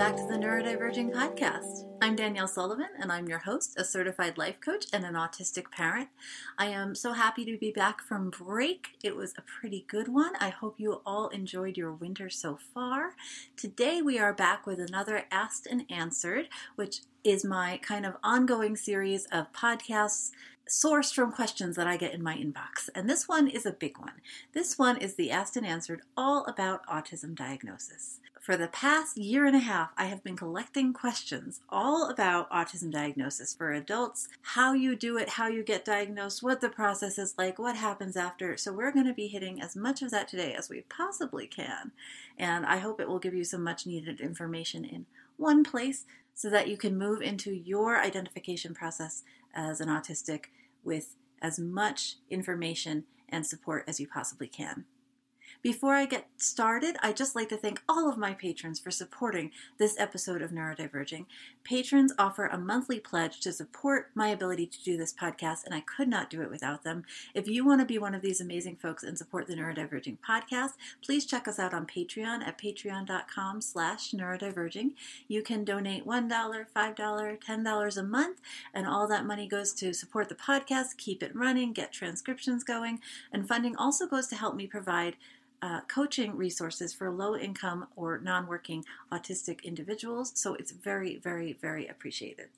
back to the Neurodiverging Podcast. I'm Danielle Sullivan, and I'm your host, a certified life coach and an autistic parent. I am so happy to be back from break. It was a pretty good one. I hope you all enjoyed your winter so far. Today, we are back with another Asked and Answered, which is my kind of ongoing series of podcasts sourced from questions that I get in my inbox. And this one is a big one. This one is the Asked and Answered all about autism diagnosis. For the past year and a half, I have been collecting questions all about autism diagnosis for adults, how you do it, how you get diagnosed, what the process is like, what happens after. So, we're going to be hitting as much of that today as we possibly can. And I hope it will give you some much needed information in one place so that you can move into your identification process as an autistic with as much information and support as you possibly can. Before I get started, I'd just like to thank all of my patrons for supporting this episode of Neurodiverging. Patrons offer a monthly pledge to support my ability to do this podcast, and I could not do it without them. If you want to be one of these amazing folks and support the Neurodiverging podcast, please check us out on Patreon at patreon.com slash neurodiverging. You can donate $1, $5, $10 a month, and all that money goes to support the podcast, keep it running, get transcriptions going, and funding also goes to help me provide uh, coaching resources for low income or non working autistic individuals. So it's very, very, very appreciated.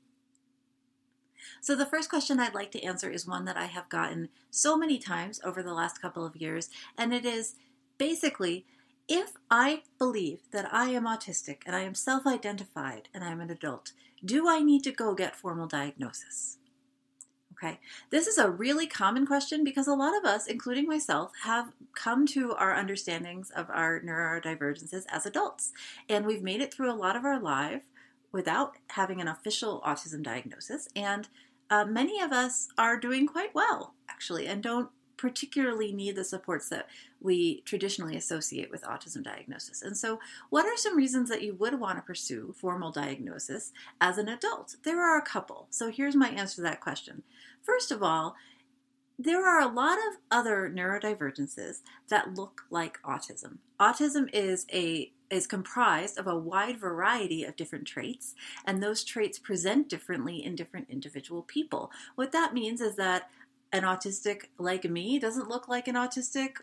So, the first question I'd like to answer is one that I have gotten so many times over the last couple of years, and it is basically if I believe that I am autistic and I am self identified and I'm an adult, do I need to go get formal diagnosis? Okay, this is a really common question because a lot of us, including myself, have come to our understandings of our neurodivergences as adults. And we've made it through a lot of our life without having an official autism diagnosis. And uh, many of us are doing quite well, actually, and don't particularly need the supports that we traditionally associate with autism diagnosis. And so, what are some reasons that you would want to pursue formal diagnosis as an adult? There are a couple. So, here's my answer to that question. First of all, there are a lot of other neurodivergences that look like autism. Autism is a is comprised of a wide variety of different traits, and those traits present differently in different individual people. What that means is that an autistic like me doesn't look like an autistic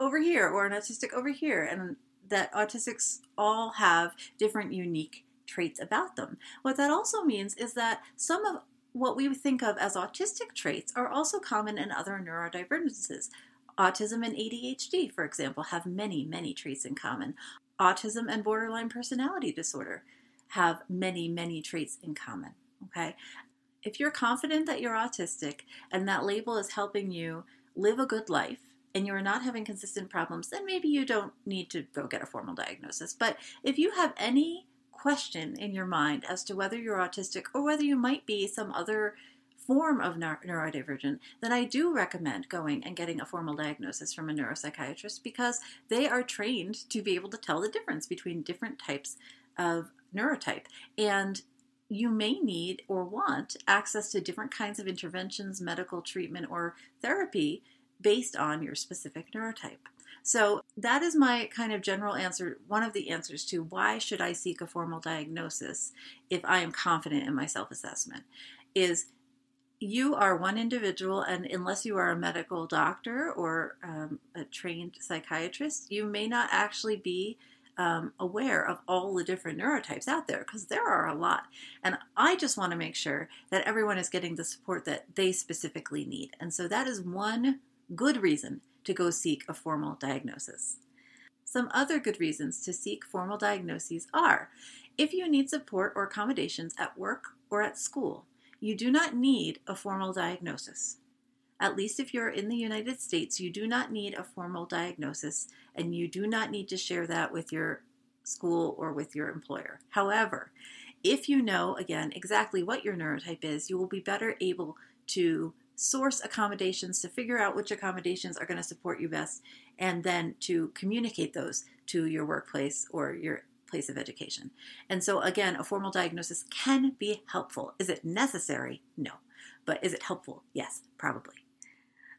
over here or an autistic over here and that autistics all have different unique traits about them. What that also means is that some of what we think of as autistic traits are also common in other neurodivergences. Autism and ADHD, for example, have many, many traits in common. Autism and borderline personality disorder have many, many traits in common. Okay? If you're confident that you're autistic and that label is helping you live a good life and you're not having consistent problems, then maybe you don't need to go get a formal diagnosis. But if you have any question in your mind as to whether you're autistic or whether you might be some other form of neurodivergent, then I do recommend going and getting a formal diagnosis from a neuropsychiatrist because they are trained to be able to tell the difference between different types of neurotype. And you may need or want access to different kinds of interventions, medical treatment, or therapy based on your specific neurotype. So, that is my kind of general answer, one of the answers to why should I seek a formal diagnosis if I am confident in my self assessment is you are one individual, and unless you are a medical doctor or um, a trained psychiatrist, you may not actually be um, aware of all the different neurotypes out there because there are a lot. And I just want to make sure that everyone is getting the support that they specifically need. And so that is one good reason to go seek a formal diagnosis. Some other good reasons to seek formal diagnoses are if you need support or accommodations at work or at school, you do not need a formal diagnosis. At least if you're in the United States, you do not need a formal diagnosis and you do not need to share that with your school or with your employer. However, if you know, again, exactly what your neurotype is, you will be better able to source accommodations to figure out which accommodations are going to support you best and then to communicate those to your workplace or your place of education. And so, again, a formal diagnosis can be helpful. Is it necessary? No. But is it helpful? Yes, probably.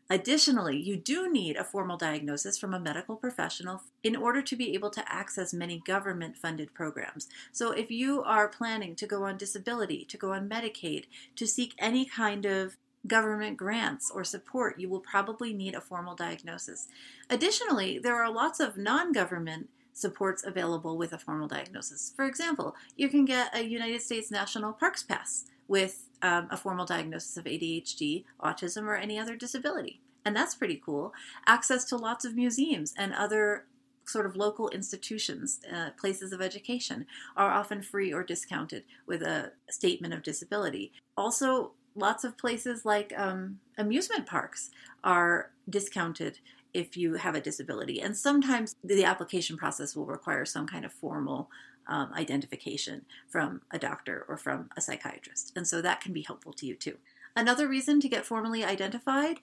Additionally, you do need a formal diagnosis from a medical professional in order to be able to access many government funded programs. So, if you are planning to go on disability, to go on Medicaid, to seek any kind of government grants or support, you will probably need a formal diagnosis. Additionally, there are lots of non government supports available with a formal diagnosis. For example, you can get a United States National Parks Pass with um, a formal diagnosis of ADHD, autism, or any other disability. And that's pretty cool. Access to lots of museums and other sort of local institutions, uh, places of education, are often free or discounted with a statement of disability. Also, lots of places like um, amusement parks are discounted if you have a disability. And sometimes the application process will require some kind of formal um, identification from a doctor or from a psychiatrist. And so that can be helpful to you too. Another reason to get formally identified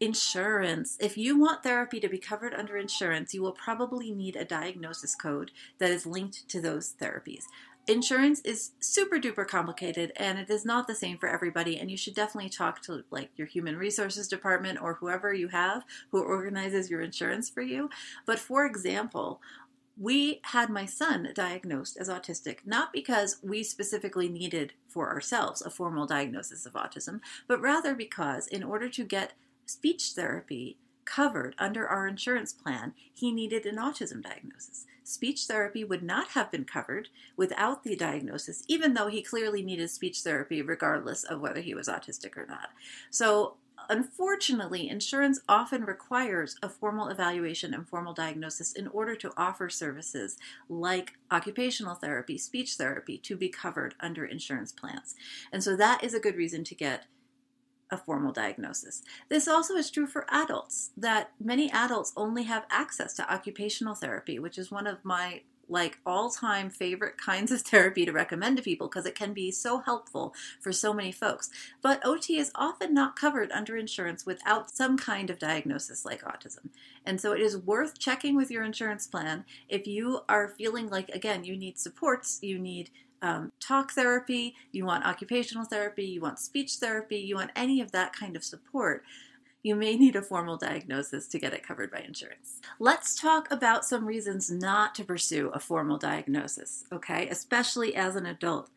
insurance. If you want therapy to be covered under insurance, you will probably need a diagnosis code that is linked to those therapies insurance is super duper complicated and it is not the same for everybody and you should definitely talk to like your human resources department or whoever you have who organizes your insurance for you but for example we had my son diagnosed as autistic not because we specifically needed for ourselves a formal diagnosis of autism but rather because in order to get speech therapy covered under our insurance plan, he needed an autism diagnosis. Speech therapy would not have been covered without the diagnosis, even though he clearly needed speech therapy regardless of whether he was autistic or not. So, unfortunately, insurance often requires a formal evaluation and formal diagnosis in order to offer services like occupational therapy, speech therapy to be covered under insurance plans. And so that is a good reason to get a formal diagnosis. This also is true for adults, that many adults only have access to occupational therapy, which is one of my like all-time favorite kinds of therapy to recommend to people because it can be so helpful for so many folks. But OT is often not covered under insurance without some kind of diagnosis like autism. And so it is worth checking with your insurance plan if you are feeling like again you need supports, you need um, talk therapy, you want occupational therapy, you want speech therapy, you want any of that kind of support, you may need a formal diagnosis to get it covered by insurance. Let's talk about some reasons not to pursue a formal diagnosis, okay, especially as an adult.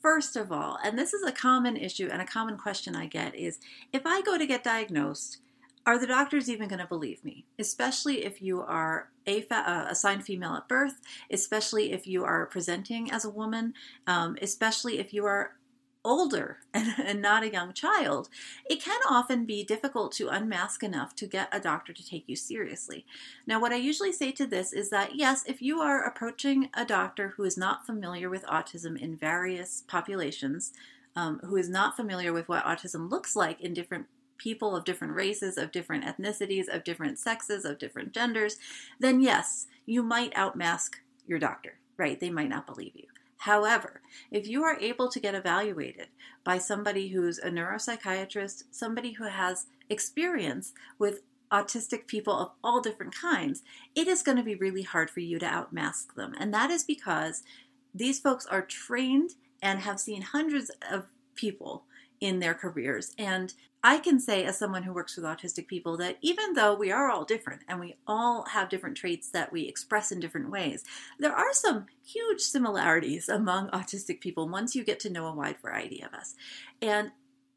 First of all, and this is a common issue and a common question I get is if I go to get diagnosed, are the doctors even going to believe me? Especially if you are a uh, assigned female at birth, especially if you are presenting as a woman, um, especially if you are older and, and, not a young child, it can often be difficult to unmask enough to get a doctor to take you seriously. Now, what I usually say to this is that yes, if you are approaching a doctor who is not familiar with autism in various populations, um, who is not familiar with what autism looks like in different people of different races, of different ethnicities, of different sexes, of different genders, then yes, you might outmask your doctor, right? They might not believe you. However, if you are able to get evaluated by somebody who's a neuropsychiatrist, somebody who has experience with autistic people of all different kinds, it is going to be really hard for you to outmask them. And that is because these folks are trained and have seen hundreds of people in their careers. And I can say, as someone who works with autistic people, that even though we are all different and we all have different traits that we express in different ways, there are some huge similarities among autistic people once you get to know a wide variety of us. And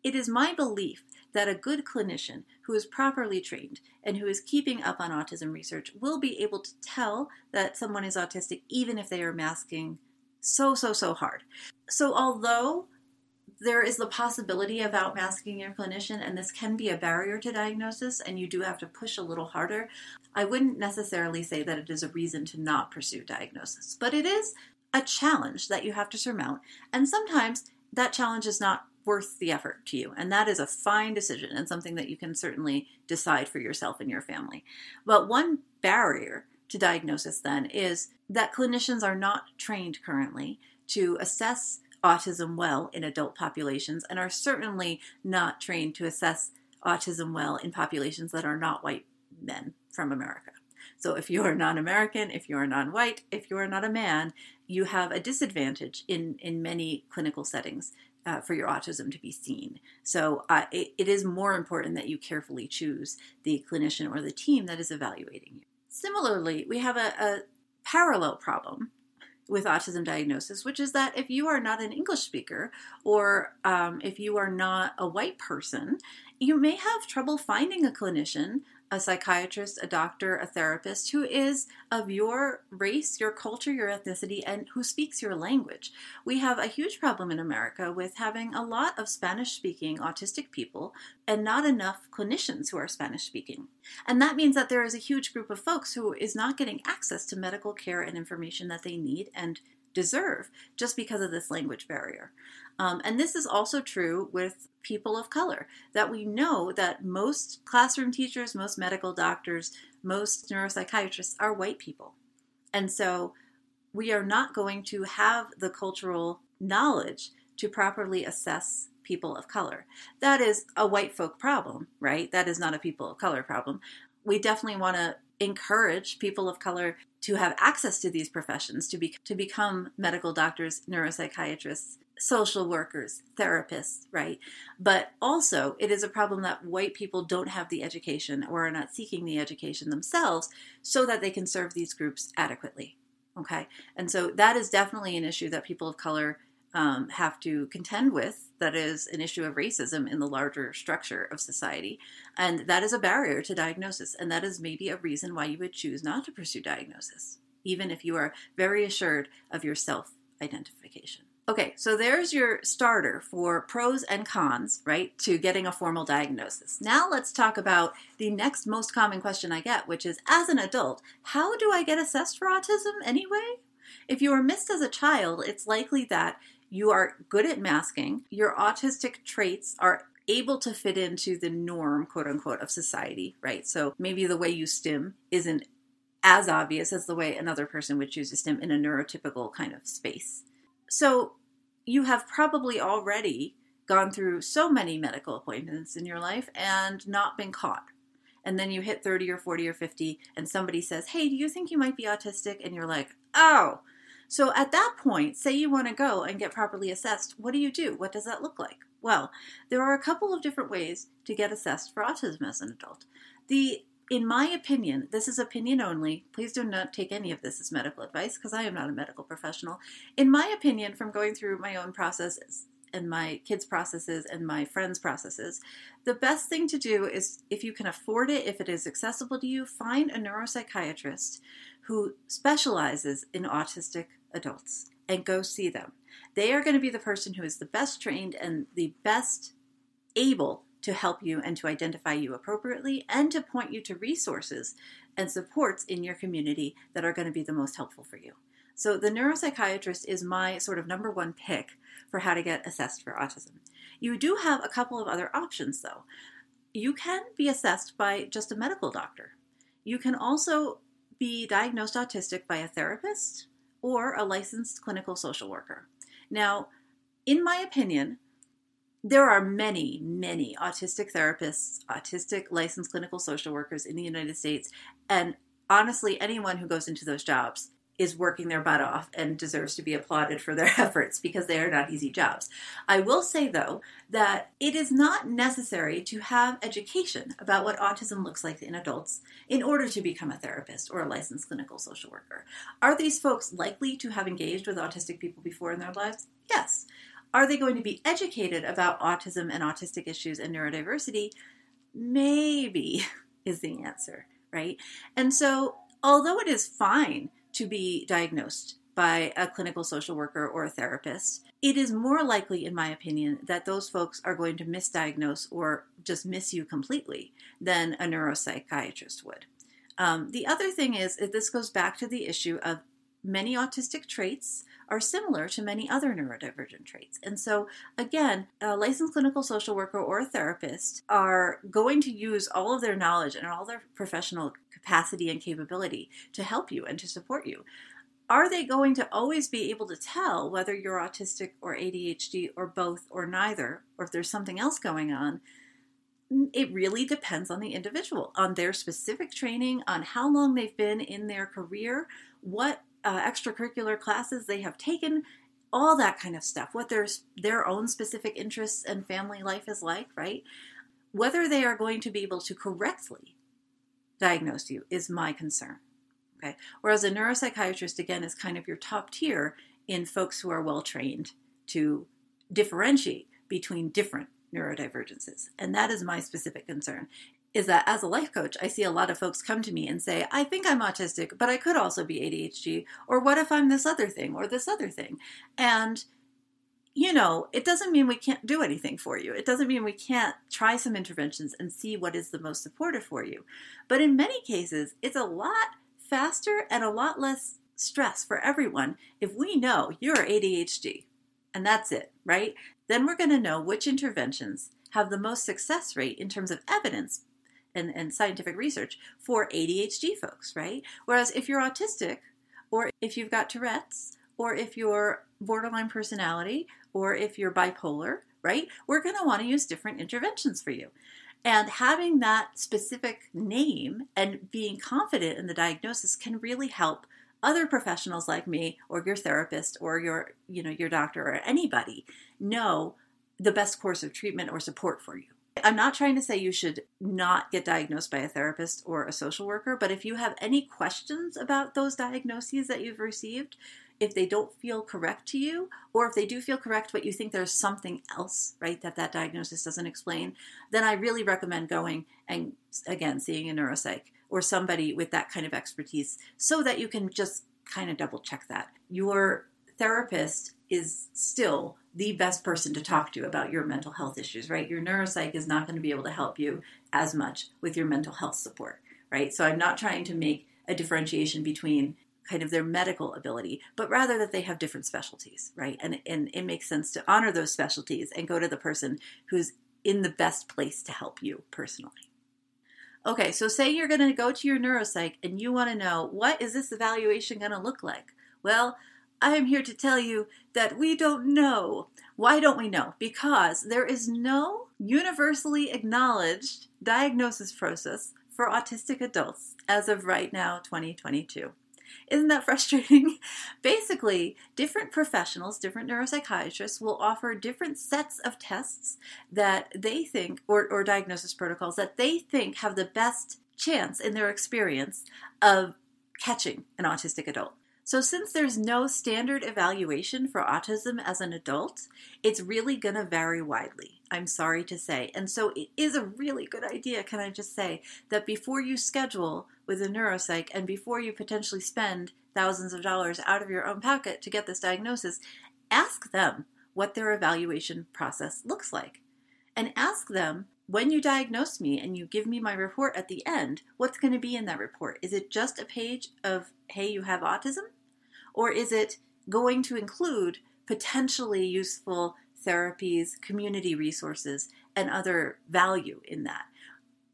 it is my belief that a good clinician who is properly trained and who is keeping up on autism research will be able to tell that someone is autistic even if they are masking so, so, so hard. So, although there is the possibility of outmasking your clinician, and this can be a barrier to diagnosis, and you do have to push a little harder. I wouldn't necessarily say that it is a reason to not pursue diagnosis, but it is a challenge that you have to surmount, and sometimes that challenge is not worth the effort to you. And that is a fine decision and something that you can certainly decide for yourself and your family. But one barrier to diagnosis then is that clinicians are not trained currently to assess autism well in adult populations and are certainly not trained to assess autism well in populations that are not white men from America. So if you are non American, if you are non white, if you are not a man, you have a disadvantage in, in many clinical settings uh, for your autism to be seen. So uh, it, it is more important that you carefully choose the clinician or the team that is evaluating you. Similarly, we have a, a parallel problem with autism diagnosis, which is that if you are not an English speaker or um, if you are not a white person, you may have trouble finding a clinician a psychiatrist, a doctor, a therapist who is of your race, your culture, your ethnicity, and who speaks your language. We have a huge problem in America with having a lot of Spanish speaking autistic people and not enough clinicians who are Spanish speaking. And that means that there is a huge group of folks who is not getting access to medical care and information that they need and deserve just because of this language barrier. Um, and this is also true with people of color, that we know that most classroom teachers, most medical doctors, most neuropsychiatrists are white people. And so we are not going to have the cultural knowledge to properly assess people of color. That is a white folk problem, right? That is not a people of color problem. We definitely want to encourage people of color to have access to these professions, to be to become medical doctors, neuropsychiatrists, social workers, therapists, right? But also, it is a problem that white people don't have the education or are not seeking the education themselves so that they can serve these groups adequately. Okay. And so that is definitely an issue that people of color um, have to contend with. That is an issue of racism in the larger structure of society. And that is a barrier to diagnosis. And that is maybe a reason why you would choose not to pursue diagnosis, even if you are very assured of your self identification. Okay, so there's your starter for pros and cons, right, to getting a formal diagnosis. Now let's talk about the next most common question I get, which is as an adult, how do I get assessed for autism anyway? If you were missed as a child, it's likely that you are good at masking, your autistic traits are able to fit into the norm, quote unquote, of society, right? So maybe the way you stim isn't as obvious as the way another person would choose to stim in a neurotypical kind of space. So you have probably already gone through so many medical appointments in your life and not been caught. And then you hit 30 or 40 or 50, and somebody says, Hey, do you think you might be autistic? And you're like, Oh. So at that point, say you want to go and get properly assessed, what do you do? What does that look like? Well, there are a couple of different ways to get assessed for autism as an adult. The in my opinion, this is opinion only. Please do not take any of this as medical advice because I am not a medical professional. In my opinion, from going through my own processes and my kids' processes and my friends' processes, the best thing to do is if you can afford it, if it is accessible to you, find a neuropsychiatrist who specializes in autistic adults and go see them. They are going to be the person who is the best trained and the best able to help you and to identify you appropriately and to point you to resources and supports in your community that are going to be the most helpful for you. So, the neuropsychiatrist is my sort of number one pick for how to get assessed for autism. You do have a couple of other options though. You can be assessed by just a medical doctor. You can also be diagnosed autistic by a therapist or a licensed clinical social worker. Now, in my opinion, there are many, many autistic therapists, autistic licensed clinical social workers in the United States. And honestly, anyone who goes into those jobs is working their butt off and deserves to be applauded for their efforts because they are not easy jobs. I will say, though, that it is not necessary to have education about what autism looks like in adults in order to become a therapist or a licensed clinical social worker. Are these folks likely to have engaged with autistic people before in their lives? Yes. Are they going to be educated about autism and autistic issues and neurodiversity? Maybe is the answer, right? And so, although it is fine to be diagnosed by a clinical social worker or a therapist, it is more likely, in my opinion, that those folks are going to misdiagnose or just miss you completely than a neuropsychiatrist would. Um, the other thing is, this goes back to the issue of many autistic traits are similar to many other neurodivergent traits. And so, again, a licensed clinical social worker or a therapist are going to use all of their knowledge and all their professional capacity and capability to help you and to support you. Are they going to always be able to tell whether you're autistic or ADHD or both or neither, or if there's something else going on? It really depends on the individual, on their specific training, on how long they've been in their career, what uh, extracurricular classes they have taken. all that kind of stuff, what their, their own specific interests and family life is like, right? Whether they are going to be able to correctly diagnose you is my concern. Okay. Whereas a neuropsychiatrist, again, is kind of your top tier in folks who are well trained to differentiate between different neurodivergences. And that is my specific concern is that as a life coach, I see a lot of folks come to me and say, I think I'm autistic, but I could also be ADHD. Or what if I'm this other thing or this other thing? And, you know, it doesn't mean we can't do anything for you. It doesn't mean we can't try some interventions and see what is the most supportive for you. But in many cases, it's a lot faster and a lot less stress for everyone if we know you're ADHD and that's it, right? Then we're going to know which interventions have the most success rate in terms of evidence and, and scientific research for ADHD folks, right? Whereas if you're autistic, or if you've got Tourette's, or if you're borderline personality, or if you're bipolar, right? We're going to want to use different interventions for you. And having that specific name and being confident in the diagnosis can really help other professionals like me or your therapist or your you know your doctor or anybody know the best course of treatment or support for you. I'm not trying to say you should not get diagnosed by a therapist or a social worker, but if you have any questions about those diagnoses that you've received, if they don't feel correct to you, or if they do feel correct, but you think there's something else, right, that that diagnosis doesn't explain, then I really recommend going and, again, seeing a neuropsych or somebody with that kind of expertise so that you can just kind of double check that. Your therapist is still the best person to talk to about your mental health issues, right? Your neuropsych is not going to be able to help you as much with your mental health support, right? So I'm not trying to make a differentiation between kind of their medical ability, but rather that they have different specialties, right? And, and it makes sense to honor those specialties and go to the person who's in the best place to help you personally. Okay, so say you're going to go to your neuropsych and you want to know what is this evaluation going to look like? Well, I am here to tell you that we don't know. Why don't we know? Because there is no universally acknowledged diagnosis process for autistic adults as of right now, 2022. Isn't that frustrating? Basically, different professionals, different neuropsychiatrists will offer different sets of tests that they think, or, or diagnosis protocols that they think have the best chance in their experience of catching an autistic adult. So, since there's no standard evaluation for autism as an adult, it's really going to vary widely. I'm sorry to say. And so, it is a really good idea, can I just say, that before you schedule with a neuropsych and before you potentially spend thousands of dollars out of your own pocket to get this diagnosis, ask them what their evaluation process looks like. And ask them when you diagnose me and you give me my report at the end, what's going to be in that report? Is it just a page of, hey, you have autism? Or is it going to include potentially useful therapies, community resources, and other value in that?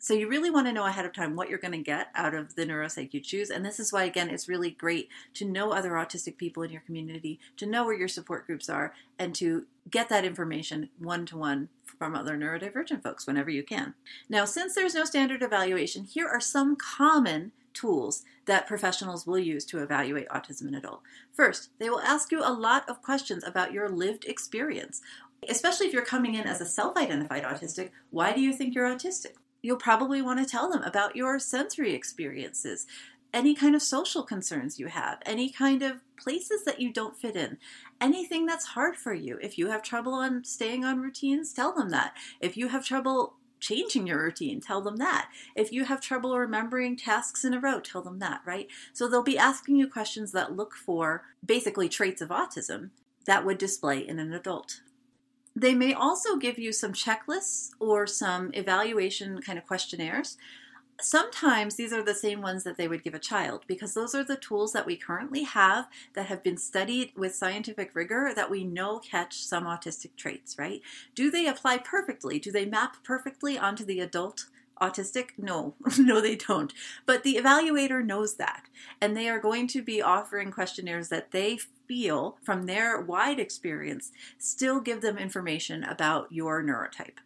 So you really want to know ahead of time what you're going to get out of the neuropsych you choose. And this is why, again, it's really great to know other autistic people in your community, to know where your support groups are, and to get that information one to one from other neurodivergent folks whenever you can. Now, since there's no standard evaluation, here are some common tools that professionals will use to evaluate autism in adult. First, they will ask you a lot of questions about your lived experience. Especially if you're coming in as a self identified autistic, why do you think you're autistic? You'll probably want to tell them about your sensory experiences, any kind of social concerns you have, any kind of places that you don't fit in, anything that's hard for you. If you have trouble on staying on routines, tell them that. If you have trouble changing your routine, tell them that. If you have trouble remembering tasks in a row, tell them that, right? So they'll be asking you questions that look for basically traits of autism that would display in an adult. They may also give you some checklists or some evaluation kind of questionnaires sometimes these are the same ones that they would give a child because those are the tools that we currently have that have been studied with scientific rigor that we know catch some autistic traits, right? Do they apply perfectly? Do they map perfectly onto the adult autistic? No, no, they don't. But the evaluator knows that. And they are going to be offering questionnaires that they feel, from their wide experience, still give them information about your neurotype.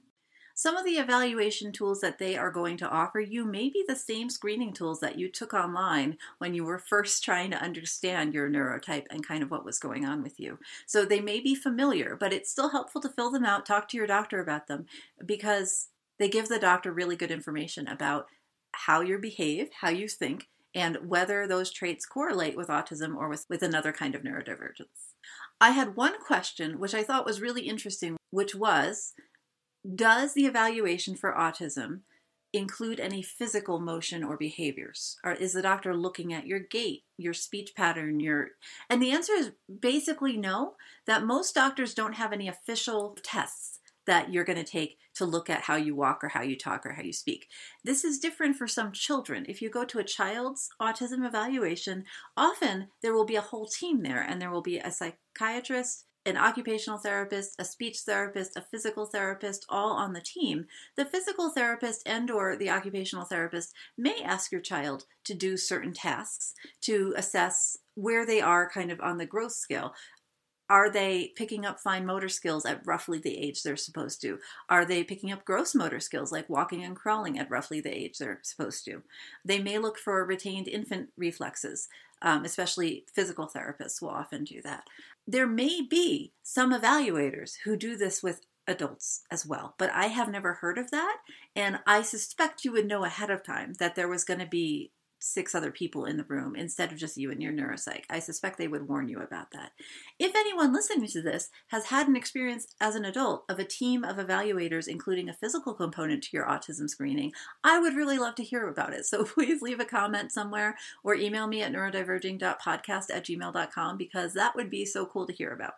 Some of the evaluation tools that they are going to offer you may be the same screening tools that you took online when you were first trying to understand your neurotype and kind of what was going on with you. So they may be familiar, but it's still helpful to fill them out, talk to your doctor about them, because they give the doctor really good information about how you behave, how you think, and whether those traits correlate with autism or with, with another kind of neurodivergence. I had one question which I thought was really interesting, which was does the evaluation for autism include any physical motion or behaviors? Or is the doctor looking at your gait, your speech pattern, your and the answer is basically no, that most doctors don't have any official tests that you're going to take to look at how you walk or how you talk or how you speak. This is different for some children. If you go to a child's autism evaluation, often there will be a whole team there and there will be a psychiatrist, an occupational therapist, a speech therapist, a physical therapist, all on the team. The physical therapist and or the occupational therapist may ask your child to do certain tasks to assess where they are kind of on the growth scale. Are they picking up fine motor skills at roughly the age they're supposed to? Are they picking up gross motor skills like walking and crawling at roughly the age they're supposed to? They may look for retained infant reflexes, um, especially physical therapists will often do that. There may be some evaluators who do this with adults as well, but I have never heard of that. And I suspect you would know ahead of time that there was going to be six other people in the room instead of just you and your neuropsych. I suspect they would warn you about that. If anyone listening to this has had an experience as an adult of a team of evaluators, including a physical component to your autism screening, I would really love to hear about it. So please leave a comment somewhere or email me at neurodiverging.podcast at gmail.com because that would be so cool to hear about.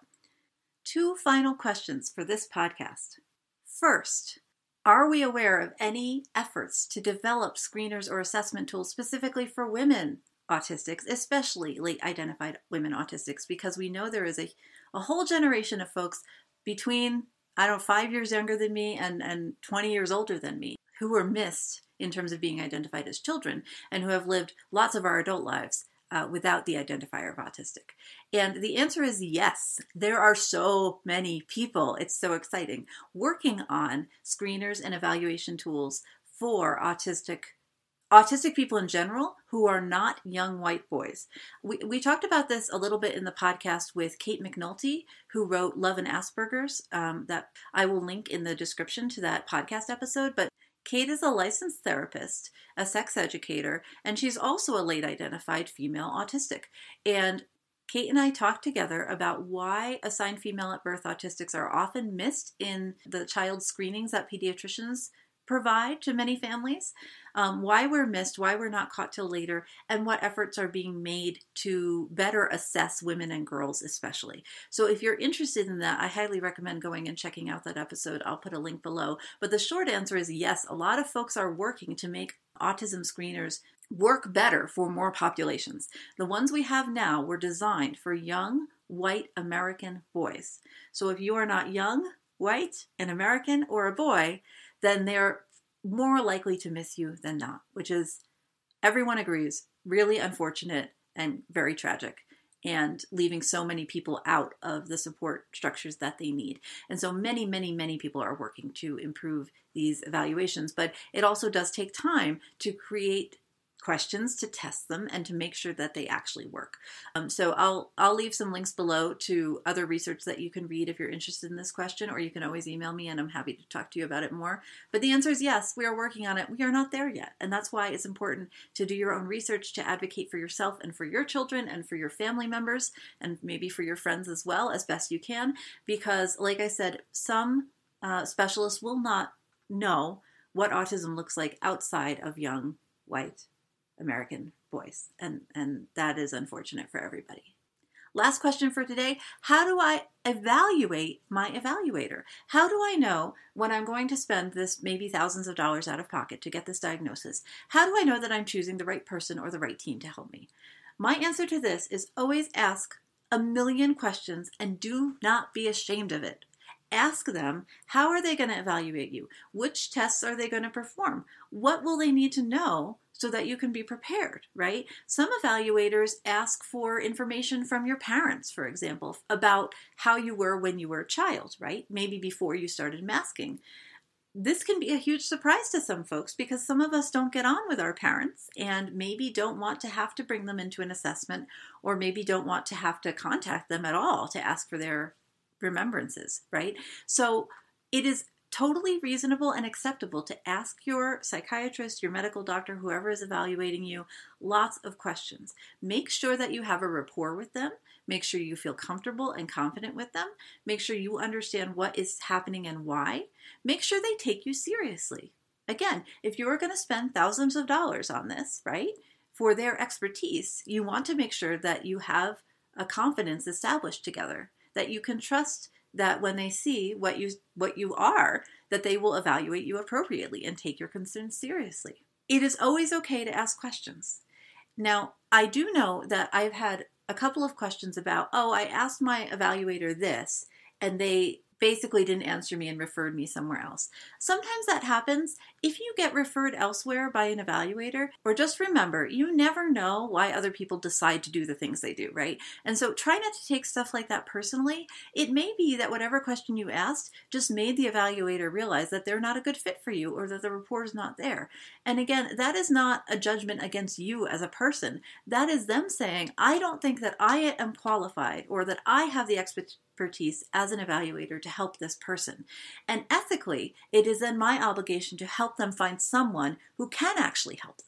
Two final questions for this podcast. First, are we aware of any efforts to develop screeners or assessment tools specifically for women autistics, especially late identified women autistics? Because we know there is a, a whole generation of folks between, I don't know, five years younger than me and, and 20 years older than me who were missed in terms of being identified as children and who have lived lots of our adult lives uh, without the identifier of autistic? And the answer is yes. There are so many people, it's so exciting, working on screeners and evaluation tools for autistic autistic people in general who are not young white boys. We, we talked about this a little bit in the podcast with Kate McNulty, who wrote Love and Asperger's, um, that I will link in the description to that podcast episode. But Kate is a licensed therapist, a sex educator, and she's also a late identified female autistic. And Kate and I talked together about why assigned female at birth autistics are often missed in the child screenings that pediatricians provide to many families, um, why we're missed, why we're not caught till later, and what efforts are being made to better assess women and girls, especially. So, if you're interested in that, I highly recommend going and checking out that episode. I'll put a link below. But the short answer is yes, a lot of folks are working to make autism screeners work better for more populations. The ones we have now were designed for young white American boys. So, if you are not young, white, an American, or a boy, then they're more likely to miss you than not, which is, everyone agrees, really unfortunate and very tragic and leaving so many people out of the support structures that they need. And so many, many, many people are working to improve these evaluations, but it also does take time to create questions to test them and to make sure that they actually work. Um, so I'll I'll leave some links below to other research that you can read if you're interested in this question, or you can always email me and I'm happy to talk to you about it more. But the answer is yes, we are working on it. We are not there yet, and that's why it's important to do your own research to advocate for yourself and for your children and for your family members and maybe for your friends as well as best you can. Because, like I said, some uh, specialists will not know what autism looks like outside of young white American boys. And, and that is unfortunate for everybody. Last question for today How do I evaluate my evaluator? How do I know when I'm going to spend this maybe thousands of dollars out of pocket to get this diagnosis? How do I know that I'm choosing the right person or the right team to help me? My answer to this is always ask a million questions and do not be ashamed of it. Ask them how are they going to evaluate you? Which tests are they going to perform? What will they need to know so that you can be prepared, right? Some evaluators ask for information from your parents, for example, about how you were when you were a child, right? Maybe before you started masking. this can be a huge surprise to some folks because some of us don't get on with our parents and maybe don't want to have to bring them into an assessment or maybe don't want to have to contact them at all to ask for their remembrances, right? So it is totally reasonable and acceptable to ask your psychiatrist, your medical doctor, whoever is evaluating you, lots of questions. Make sure that you have a rapport with them. Make sure you feel comfortable and confident with them. Make sure you understand what is happening and why. Make sure they take you seriously. Again, if you are going to spend thousands of dollars on this, right, for their expertise, you want to make sure that you have a confidence established together, that you can trust that when they see what you what you are, that they will evaluate you appropriately and take your concerns seriously. It is always okay to ask questions. Now, I do know that I've had a couple of questions about, oh, I asked my evaluator this, and they basically didn't answer me and referred me somewhere else. Sometimes that happens if you get referred elsewhere by an evaluator, or just remember, you never know why other people decide to do the things they do, right? And so try not to take stuff like that personally. It may be that whatever question you asked just made the evaluator realize that they're not a good fit for you or that the rapport is not there. And again, that is not a judgment against you as a person. That is them saying, I don't think that I am qualified or that I have the expertise expertise as an evaluator to help this person. And ethically, it is then my obligation to help them find someone who can actually help them.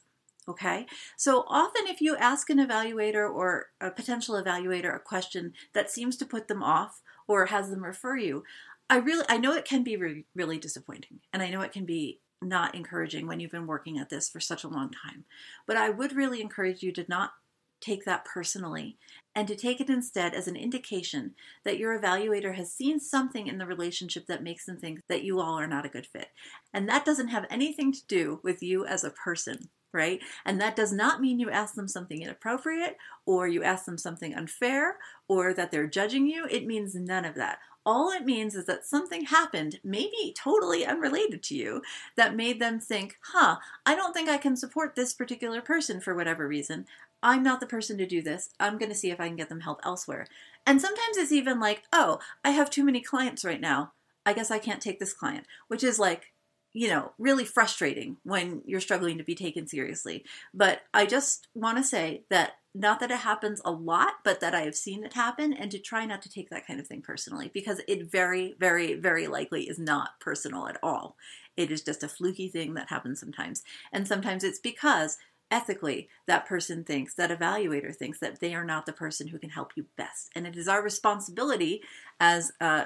Okay, so often if you ask an evaluator or a potential evaluator a question that seems to put them off or has them refer you, I really I know it can be re- really disappointing, and I know it can be not encouraging when you've been working at this for such a long time. But I would really encourage you to not take that personally and to take it instead as an indication that your evaluator has seen something in the relationship that makes them think that you all are not a good fit. And that doesn't have anything to do with you as a person, right? And that does not mean you ask them something inappropriate or you ask them something unfair or that they're judging you. It means none of that. All it means is that something happened, maybe totally unrelated to you, that made them think, huh, I don't think I can support this particular person for whatever reason. I'm not the person to do this. I'm going to see if I can get them help elsewhere. And sometimes it's even like, oh, I have too many clients right now. I guess I can't take this client, which is like, you know, really frustrating when you're struggling to be taken seriously. But I just want to say that not that it happens a lot, but that I have seen it happen, and to try not to take that kind of thing personally because it very, very, very likely is not personal at all. It is just a fluky thing that happens sometimes. And sometimes it's because ethically that person thinks, that evaluator thinks that they are not the person who can help you best. And it is our responsibility as uh,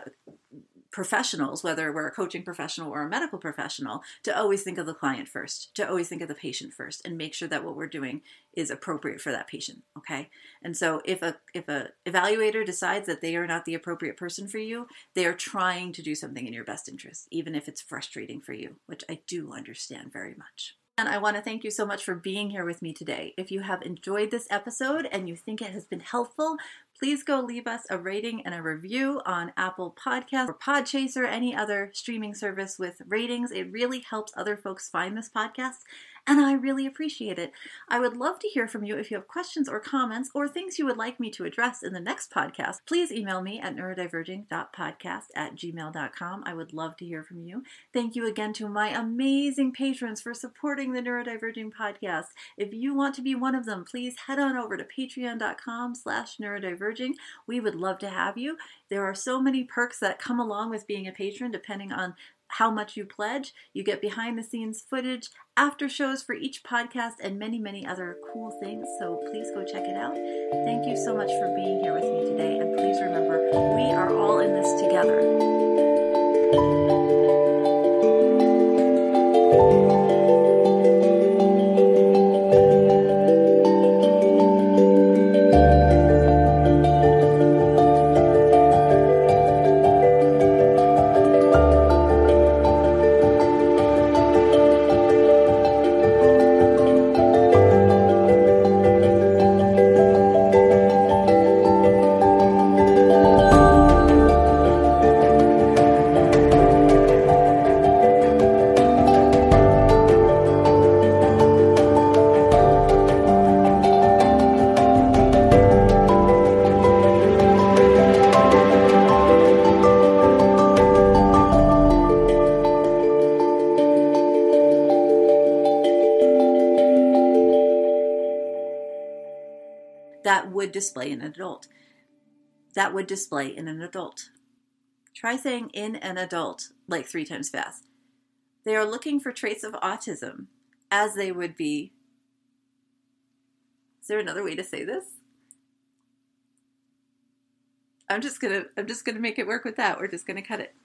professionals, whether we're a coaching professional or a medical professional, to always think of the client first, to always think of the patient first, and make sure that what we're doing is appropriate for that patient. Okay, and so if a if a evaluator decides that they are not the appropriate person for you, they are trying to do something in your best interest, even if it's frustrating for you, which I do understand very much. And I want to thank you so much for being here with me today. If you have enjoyed this episode and you think it has been helpful, please go leave us a rating and a review on Apple Podcasts or Podchaser, any other streaming service with ratings. It really helps other folks find this podcast and I really appreciate it. I would love to hear from you if you have questions or comments or things you would like me to address in the next podcast. Please email me at neurodiverging.podcast at gmail.com. I would love to hear from you. Thank you again to my amazing patrons for supporting the Neurodiverging podcast. If you want to be one of them, please head on over to patreon.com slash neurodiverging. We would love to have you. There are so many perks that come along with being a patron depending on how much you pledge. You get behind the scenes footage, after shows for each podcast, and many, many other cool things. So please go check it out. Thank you so much for being here with me today. And please remember, we are all in this together. Display in an adult. That would display in an adult. Try saying in an adult like three times fast. They are looking for traits of autism as they would be. Is there another way to say this? I'm just gonna I'm just gonna make it work with that. We're just gonna cut it.